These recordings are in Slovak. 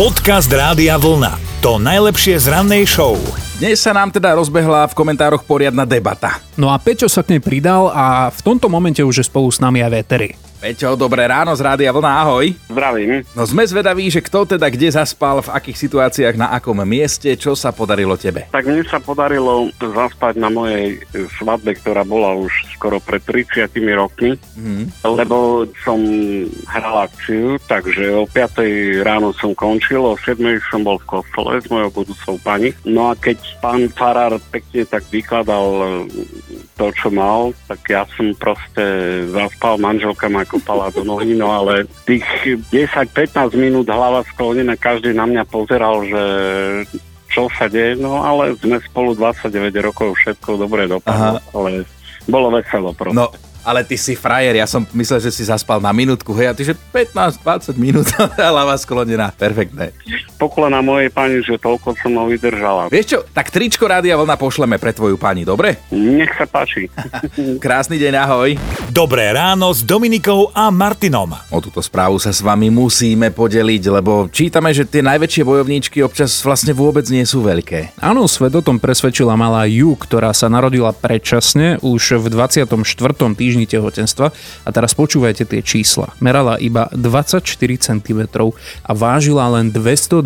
Podcast Rádia Vlna. To najlepšie z rannej show. Dnes sa nám teda rozbehla v komentároch poriadna debata. No a Peťo sa k nej pridal a v tomto momente už je spolu s nami aj Véteri. Peťo, dobré ráno z Rádia Vlna, ahoj. Zdravím. No sme zvedaví, že kto teda kde zaspal, v akých situáciách, na akom mieste, čo sa podarilo tebe. Tak mne sa podarilo zaspať na mojej svadbe, ktorá bola už skoro pred 30 rokmi, mm. lebo som hral akciu, takže o 5 ráno som končil, o 7 som bol v kostole s mojou budúcou pani. No a keď pán farár pekne tak vykladal to, čo mal, tak ja som proste zaspal, manželka ma kopala do nohy, no ale tých 10-15 minút hlava sklonená, každý na mňa pozeral, že čo sa deje, no ale sme spolu 29 rokov, všetko dobre dopadlo, ale bolo veselo proste. No, ale ty si frajer, ja som myslel, že si zaspal na minútku, hej, a ty že 15-20 minút, hlava sklonená, perfektné. Pokla na mojej pani, že toľko som mnou vydržala. Vieš čo, tak tričko Rádia Vlna pošleme pre tvoju pani, dobre? Nech sa páči. Krásny deň, ahoj. Dobré ráno s Dominikou a Martinom. O túto správu sa s vami musíme podeliť, lebo čítame, že tie najväčšie bojovníčky občas vlastne vôbec nie sú veľké. Áno, svet o tom presvedčila malá Ju, ktorá sa narodila predčasne už v 24. týždni tehotenstva. A teraz počúvajte tie čísla. Merala iba 24 cm a vážila len 212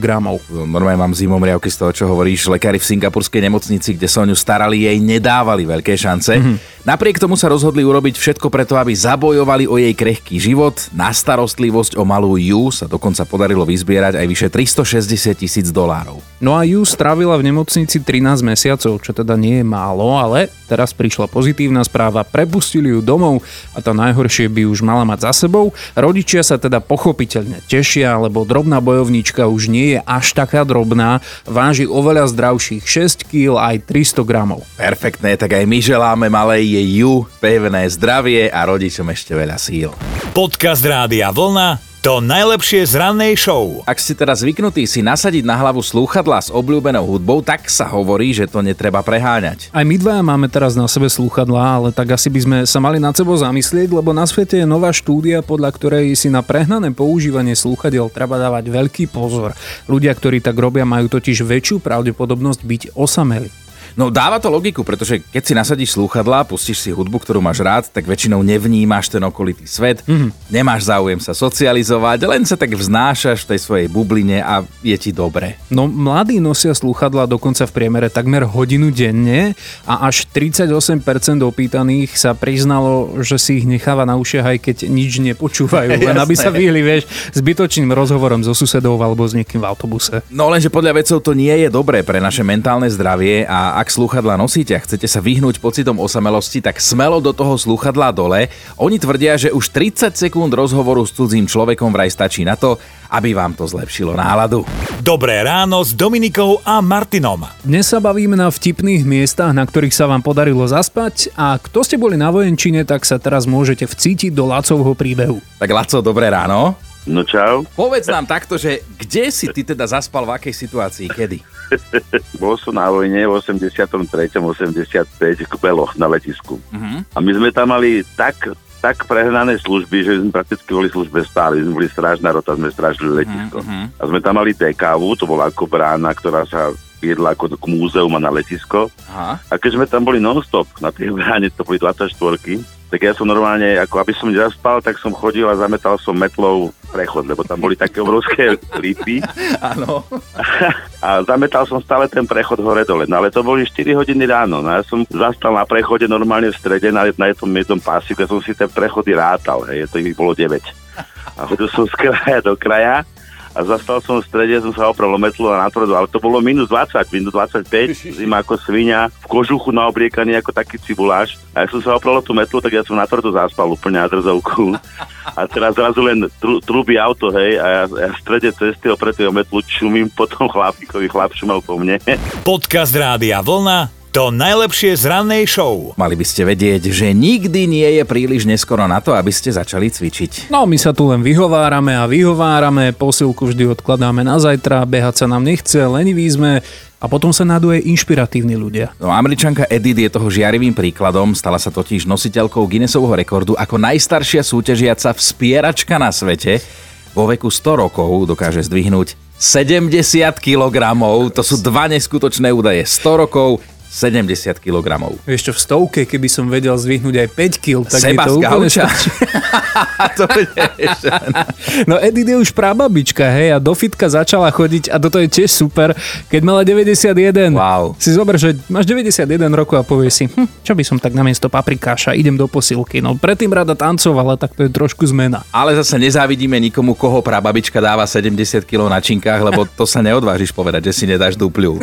gramov. Normálne mám zimom riavky z toho, čo hovoríš. Lekári v singapurskej nemocnici, kde sa o ňu starali, jej nedávali veľké šance. Mm-hmm. Napriek tomu sa rozhodli urobiť všetko preto, aby zabojovali o jej krehký život. Na starostlivosť o malú Ju sa dokonca podarilo vyzbierať aj vyše 360 tisíc dolárov. No a Ju strávila v nemocnici 13 mesiacov, čo teda nie je málo, ale teraz prišla pozitívna správa. Prepustili ju domov a to najhoršie by už mala mať za sebou. Rodičia sa teda pochopiteľne tešia, lebo drobná bojovníčka už nie je až taká drobná, váži oveľa zdravších 6 kg aj 300 gramov. Perfektné, tak aj my želáme malej jej Ju pevné zdravie a rodičom ešte veľa síl. Podcast Rádia Vlna. To najlepšie z rannej show. Ak ste teraz zvyknutí si nasadiť na hlavu slúchadla s obľúbenou hudbou, tak sa hovorí, že to netreba preháňať. Aj my dvaja máme teraz na sebe slúchadlá, ale tak asi by sme sa mali nad sebou zamyslieť, lebo na svete je nová štúdia, podľa ktorej si na prehnané používanie slúchadiel treba dávať veľký pozor. Ľudia, ktorí tak robia, majú totiž väčšiu pravdepodobnosť byť osameli. No dáva to logiku, pretože keď si nasadíš slúchadlá, pustíš si hudbu, ktorú máš rád, tak väčšinou nevnímaš ten okolitý svet, mm-hmm. nemáš záujem sa socializovať, len sa tak vznášaš v tej svojej bubline a je ti dobre. No mladí nosia slúchadlá dokonca v priemere takmer hodinu denne a až 38% opýtaných sa priznalo, že si ich necháva na ušiach aj keď nič nepočúvajú, len aby sa vyhli, vieš, zbytočným rozhovorom so susedou alebo s niekým v autobuse. No lenže podľa vedcov to nie je dobré pre naše mentálne zdravie a ak slúchadla nosíte a chcete sa vyhnúť pocitom osamelosti, tak smelo do toho slúchadla dole. Oni tvrdia, že už 30 sekúnd rozhovoru s cudzím človekom vraj stačí na to, aby vám to zlepšilo náladu. Dobré ráno s Dominikou a Martinom. Dnes sa bavíme na vtipných miestach, na ktorých sa vám podarilo zaspať a kto ste boli na vojenčine, tak sa teraz môžete vcítiť do Lacovho príbehu. Tak Laco, dobré ráno. No čau. Povedz nám takto, že kde si ty teda zaspal, v akej situácii, kedy? Bol som na vojne v 83. 85 v Beloch na letisku. Uh-huh. A my sme tam mali tak tak prehnané služby, že sme prakticky boli službe stáli. My sme boli strážna rota, sme strážili letisko. Uh-huh. A sme tam mali TKV, to bola ako brána, ktorá sa viedla ako k múzeum a na letisko. Aha. A keď sme tam boli non-stop na tej bráne, to boli 24 tak ja som normálne, ako aby som nezaspal, tak som chodil a zametal som metlou prechod, lebo tam boli také obrovské lípy. Áno. A zametal som stále ten prechod hore-dole. No ale to boli 4 hodiny ráno. No ja som zastal na prechode normálne v strede na, na jednom, jednom pásiku. Ja som si ten prechody rátal. Hej, to ich bolo 9. A chodil som z kraja do kraja a zastal som v strede, som sa oprel metlu a natvrdo, ale to bolo minus 20, minus 25, zima ako svinia, v kožuchu na obliekaní ako taký cibuláš. A ja som sa oprel tú metlu, tak ja som natvrdo zaspal úplne na drzovku. A teraz zrazu len tr- trúbi auto, hej, a ja, ja v strede cesty opretého metlu čumím potom chlapíkovi, chlap šumal po mne. Podcast Rádia Vlna to najlepšie z rannej show. Mali by ste vedieť, že nikdy nie je príliš neskoro na to, aby ste začali cvičiť. No my sa tu len vyhovárame a vyhovárame, posilku vždy odkladáme na zajtra, behať sa nám nechce, leniví sme, a potom sa naduje inšpiratívni ľudia. No, američanka Edith je toho žiarivým príkladom, stala sa totiž nositeľkou Guinnessovho rekordu ako najstaršia súťažiaca vspieračka na svete. vo veku 100 rokov dokáže zdvihnúť 70 kg. To sú dva neskutočné údaje. 100 rokov, 70 kg. Vieš čo, v stovke, keby som vedel zdvihnúť aj 5 kg, tak Seba by to úplne to budeš. No Edith je už prababička, hej, a do fitka začala chodiť a toto je tiež super, keď mala 91. Wow. Si zober, že máš 91 rokov a povieš si, hm, čo by som tak namiesto paprikáša, idem do posilky. No predtým rada tancovala, tak to je trošku zmena. Ale zase nezávidíme nikomu, koho prababička dáva 70 kg na činkách, lebo to sa neodvážiš povedať, že si nedáš dupľu.